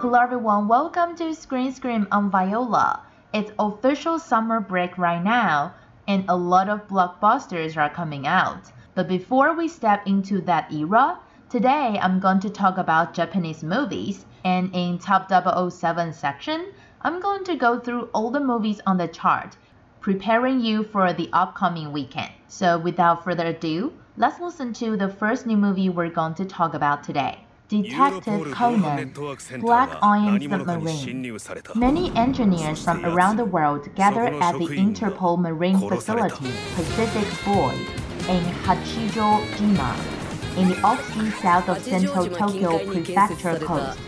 Hello everyone, welcome to Screen Scream on Viola. It's official summer break right now, and a lot of blockbusters are coming out. But before we step into that era, today I'm going to talk about Japanese movies, and in Top 007 section, I'm going to go through all the movies on the chart, preparing you for the upcoming weekend. So without further ado, let's listen to the first new movie we're going to talk about today. Detective Conan, Black Iron Submarine. Many engineers from around the world gather at the Interpol Marine Facility Pacific Buoy, in Hachijo-jima, in the off-sea south of central Tokyo Prefecture coast,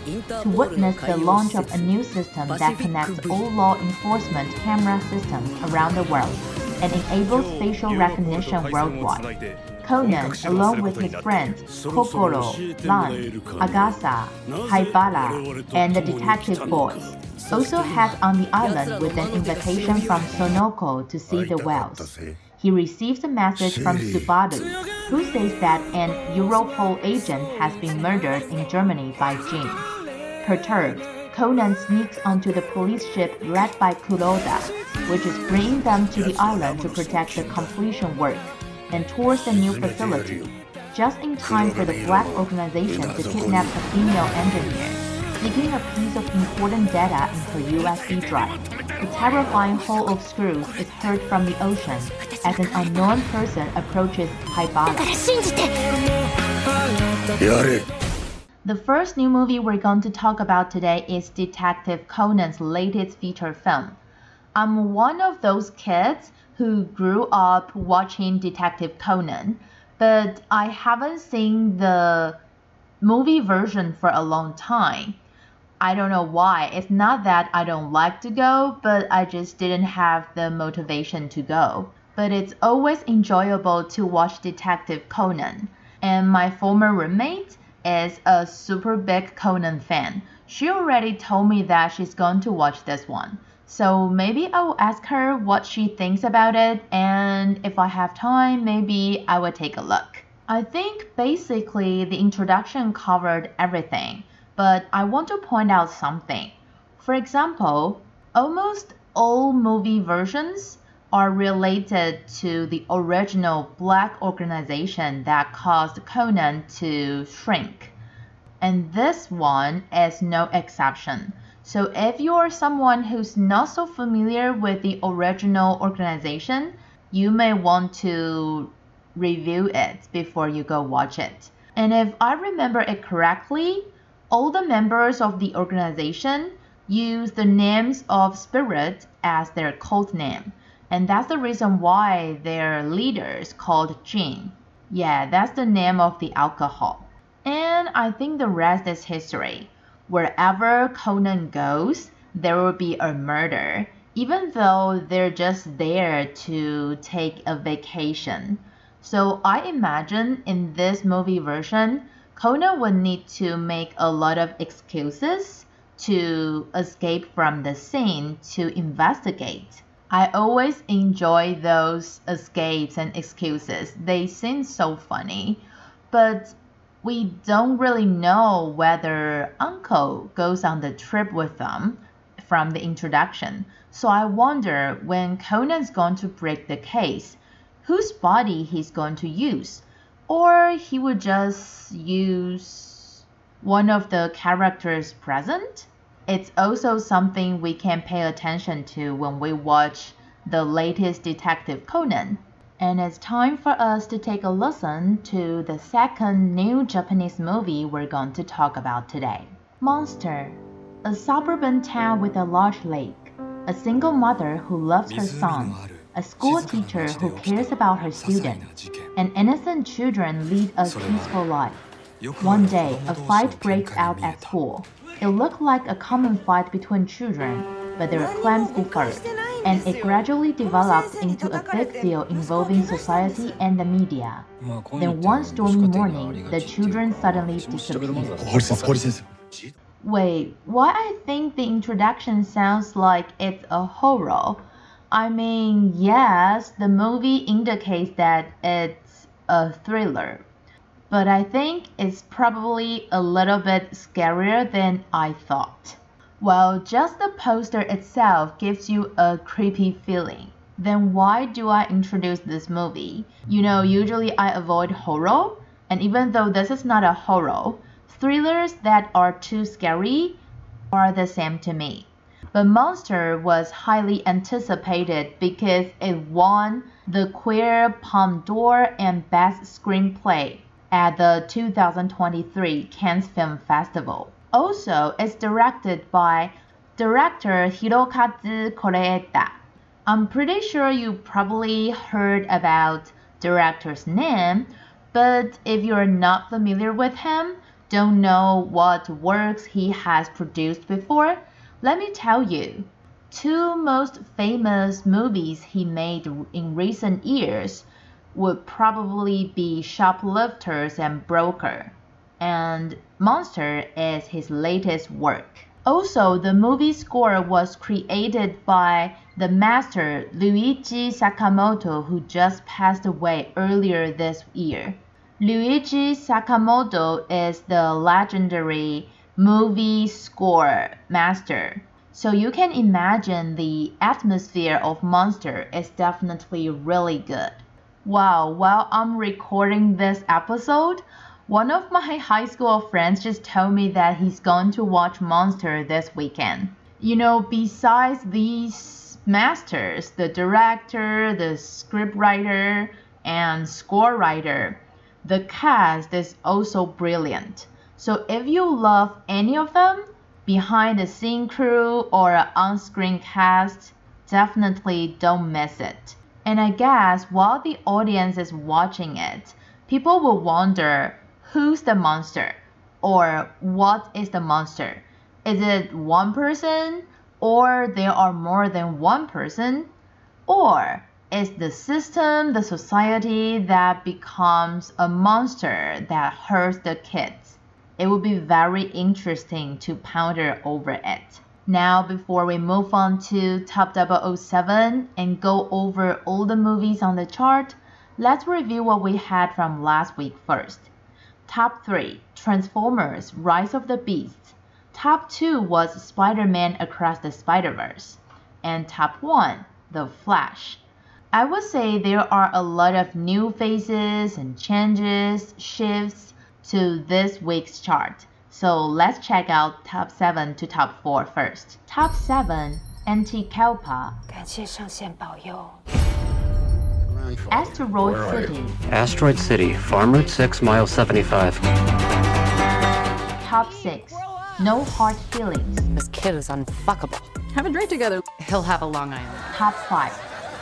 to witness the launch of a new system that connects all law enforcement camera systems around the world and enables facial recognition worldwide. Conan, along with his friends Kogoro, Lan, Agasa, Haibara, and the detective boys, also head on the island with an invitation from Sonoko to see the wells. He receives a message from Subaru, who says that an Europol agent has been murdered in Germany by Gin. Perturbed, Conan sneaks onto the police ship led by Kuroda, which is bringing them to the island to protect the completion work and tours the new facility, just in time for the black organization to kidnap a female engineer, sneaking a piece of important data in her USB drive. The terrifying haul of screws is heard from the ocean as an unknown person approaches Haibara. The first new movie we're going to talk about today is Detective Conan's latest feature film. I'm one of those kids who grew up watching Detective Conan, but I haven't seen the movie version for a long time. I don't know why. It's not that I don't like to go, but I just didn't have the motivation to go. But it's always enjoyable to watch Detective Conan. And my former roommate is a super big Conan fan. She already told me that she's going to watch this one. So maybe I will ask her what she thinks about it, and if I have time, maybe I will take a look. I think basically the introduction covered everything, but I want to point out something. For example, almost all movie versions are related to the original black organization that caused Conan to shrink. And this one is no exception. So if you are someone who's not so familiar with the original organization, you may want to review it before you go watch it. And if I remember it correctly, all the members of the organization use the names of spirits as their code name. And that's the reason why their leader is called Gin. Yeah, that's the name of the alcohol. And I think the rest is history. Wherever Conan goes, there will be a murder, even though they're just there to take a vacation. So I imagine in this movie version, Conan would need to make a lot of excuses to escape from the scene to investigate. I always enjoy those escapes and excuses. They seem so funny. But we don't really know whether Uncle goes on the trip with them from the introduction. So I wonder when Conan's going to break the case, whose body he's going to use. Or he would just use one of the characters present. It's also something we can pay attention to when we watch the latest Detective Conan and it's time for us to take a listen to the second new Japanese movie we're going to talk about today. Monster, a suburban town with a large lake, a single mother who loves her son, a school teacher who cares about her students, and innocent children lead a peaceful life. One day, a fight breaks out at school. It looked like a common fight between children, but their claims differed and it gradually developed into a big deal involving society and the media. Then one stormy morning, the children suddenly disappeared. Wait, why I think the introduction sounds like it's a horror? I mean, yes, the movie indicates that it's a thriller. but I think it's probably a little bit scarier than I thought. Well, just the poster itself gives you a creepy feeling. Then why do I introduce this movie? You know, usually I avoid horror, and even though this is not a horror, thrillers that are too scary are the same to me. But Monster was highly anticipated because it won the Queer Palme d'Or and Best Screenplay at the 2023 Cannes Film Festival. Also, it's directed by director Hirokazu Koreeda. I'm pretty sure you probably heard about director's name, but if you're not familiar with him, don't know what works he has produced before, let me tell you. Two most famous movies he made in recent years would probably be Shoplifters and Broker, and Monster is his latest work. Also, the movie score was created by the master Ryuichi Sakamoto, who just passed away earlier this year. Ryuichi Sakamoto is the legendary movie score master. So you can imagine the atmosphere of Monster is definitely really good. Wow, while I'm recording this episode, one of my high school friends just told me that he's going to watch Monster this weekend. You know, besides these masters, the director, the scriptwriter, and score writer, the cast is also brilliant. So if you love any of them, behind the scene crew or on screen cast, definitely don't miss it. And I guess while the audience is watching it, people will wonder who's the monster or what is the monster? Is it one person or there are more than one person? Or is the system, the society that becomes a monster that hurts the kids? It would be very interesting to ponder over it. Now, before we move on to Top 007 and go over all the movies on the chart, let's review what we had from last week first. Top 3 Transformers Rise of the Beasts. Top 2 was Spider Man Across the Spider Verse. And top 1 The Flash. I would say there are a lot of new faces and changes, shifts, to this week's chart. So let's check out top 7 to top 4 first. Top 7 Anticalpa. Asteroid City. Asteroid City, Farm Route 6, mile 75. Top 6 No Hard Feelings. This kid is unfuckable. Have a drink together. He'll have a Long Island. Top 5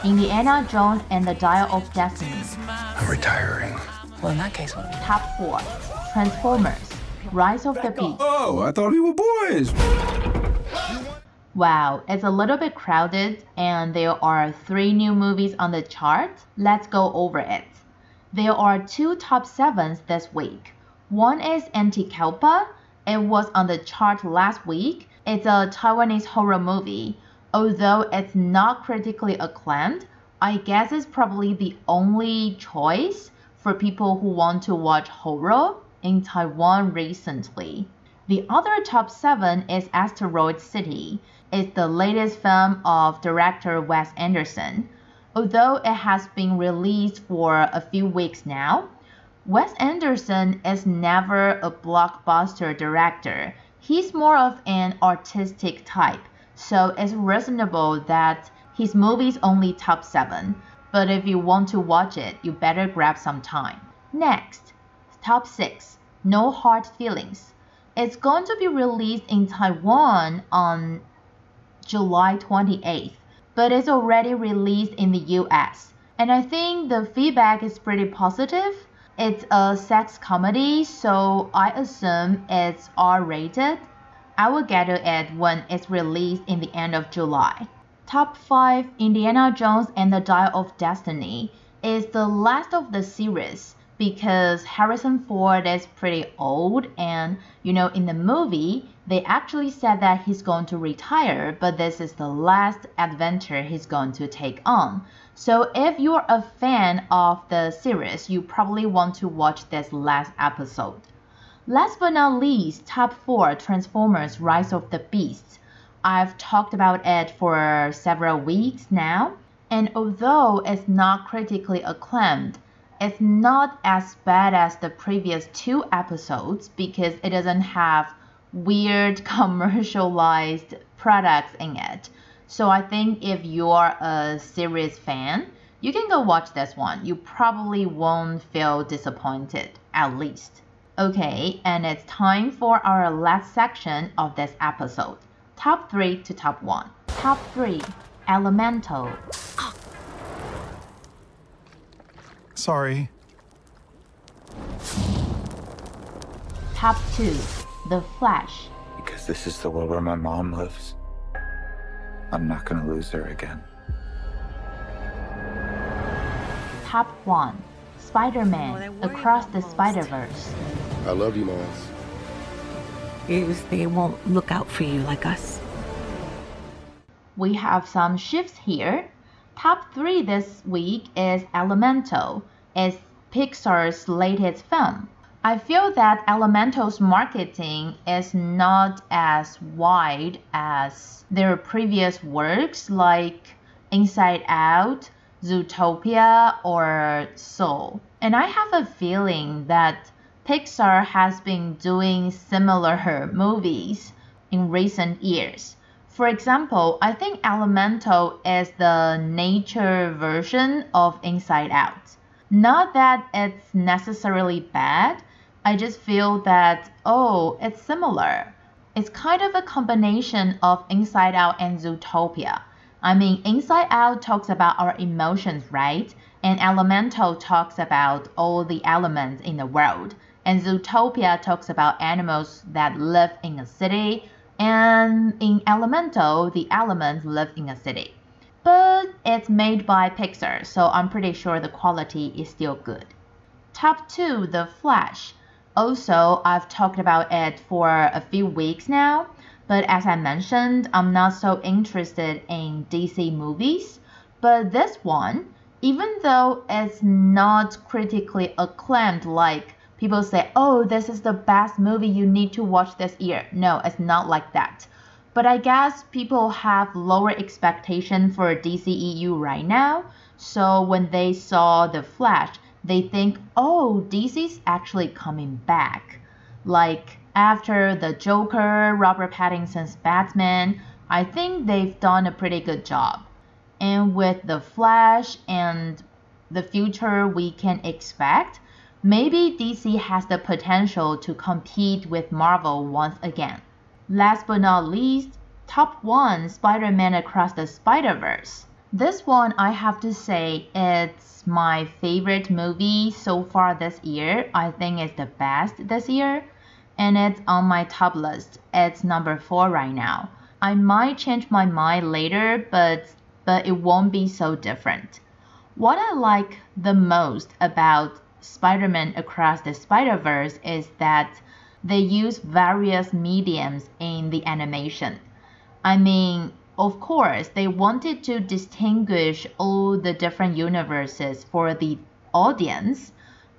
Indiana Jones and the Dial of Destiny. I'm retiring. Well, in that case, what? Top 4 Transformers Rise of the Beast. Oh, I thought we were boys. Wow, it's a little bit crowded and there are three new movies on the chart. Let's go over it. There are two top sevens this week. One is Anticalpa. It was on the chart last week. It's a Taiwanese horror movie. Although it's not critically acclaimed, I guess it's probably the only choice for people who want to watch horror in Taiwan recently. The other top seven is Asteroid City. It's the latest film of director Wes Anderson. Although it has been released for a few weeks now, Wes Anderson is never a blockbuster director. He's more of an artistic type, so it's reasonable that his movies only top 7 but if you want to watch it, you better grab some time. Next, top 6 No Hard Feelings. It's going to be released in Taiwan on July 28th, but it's already released in the US. And I think the feedback is pretty positive. It's a sex comedy, so I assume it's R rated. I will get to it when it's released in the end of July. Top 5 Indiana Jones and the Dial of Destiny is the last of the series, because Harrison Ford is pretty old and you know in the movie they actually said that he's going to retire but this is the last adventure he's going to take on. So if you're a fan of the series, you probably want to watch this last episode. Last but not least, top 4 Transformers Rise of the Beasts. I've talked about it for several weeks now, and although it's not critically acclaimed, it's not as bad as the previous two episodes because it doesn't have weird commercialized products in it. So I think if you're a series fan, you can go watch this one. You probably won't feel disappointed, at least. Okay, and it's time for our last section of this episode. Top 3 to top 1. Top 3 Elemental. Sorry. Top 2 The Flash. Because this is the world where my mom lives. I'm not gonna lose her again. Top 1 Spider Man Across the Spider Verse. I love you, Miles. Is they won't look out for you like us. We have some shifts here. Top 3 this week is Elemental. It's Pixar's latest film. I feel that Elemental's marketing is not as wide as their previous works like Inside Out, Zootopia, or Soul. And I have a feeling that Pixar has been doing similar movies in recent years. For example, I think Elemental is the nature version of Inside Out. Not that it's necessarily bad, I just feel that, oh, it's similar. It's kind of a combination of Inside Out and Zootopia. I mean, Inside Out talks about our emotions, right? And Elemental talks about all the elements in the world. And Zootopia talks about animals that live in a city and in Elemental, the elements live in a city. But it's made by Pixar, so I'm pretty sure the quality is still good. Top 2 The Flash. Also, I've talked about it for a few weeks now, but as I mentioned, I'm not so interested in DC movies. But this one, even though it's not critically acclaimed like people say, oh, this is the best movie you need to watch this year. No, it's not like that. But I guess people have lower expectation for DCEU right now. So when they saw The Flash, they think, oh, DC's actually coming back. Like after the Joker, Robert Pattinson's Batman, I think they've done a pretty good job. And with The Flash and the future we can expect, Maybe DC has the potential to compete with Marvel once again. Last but not least, top 1 Spider Man Across the Spider Verse. This one, I have to say, it's my favorite movie so far this year. I think it's the best this year, and it's on my top list. It's number 4 right now. I might change my mind later, but but it won't be so different. What I like the most about Spider-Man Across the Spider-Verse is that they use various mediums in the animation. I mean, of course, they wanted to distinguish all the different universes for the audience,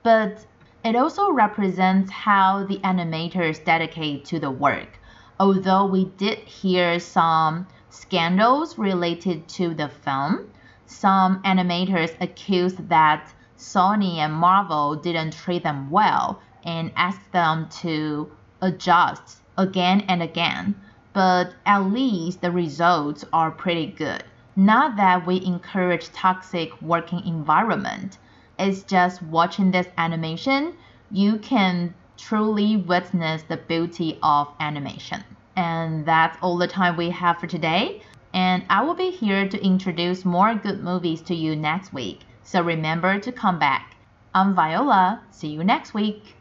but it also represents how the animators dedicate to the work. Although we did hear some scandals related to the film, some animators accused that Sony and Marvel didn't treat them well and asked them to adjust again and again. But at least the results are pretty good. Not that we encourage toxic working environment. It's just watching this animation, you can truly witness the beauty of animation. And that's all the time we have for today. And I will be here to introduce more good movies to you next week. So remember to come back. I'm Viola. See you next week.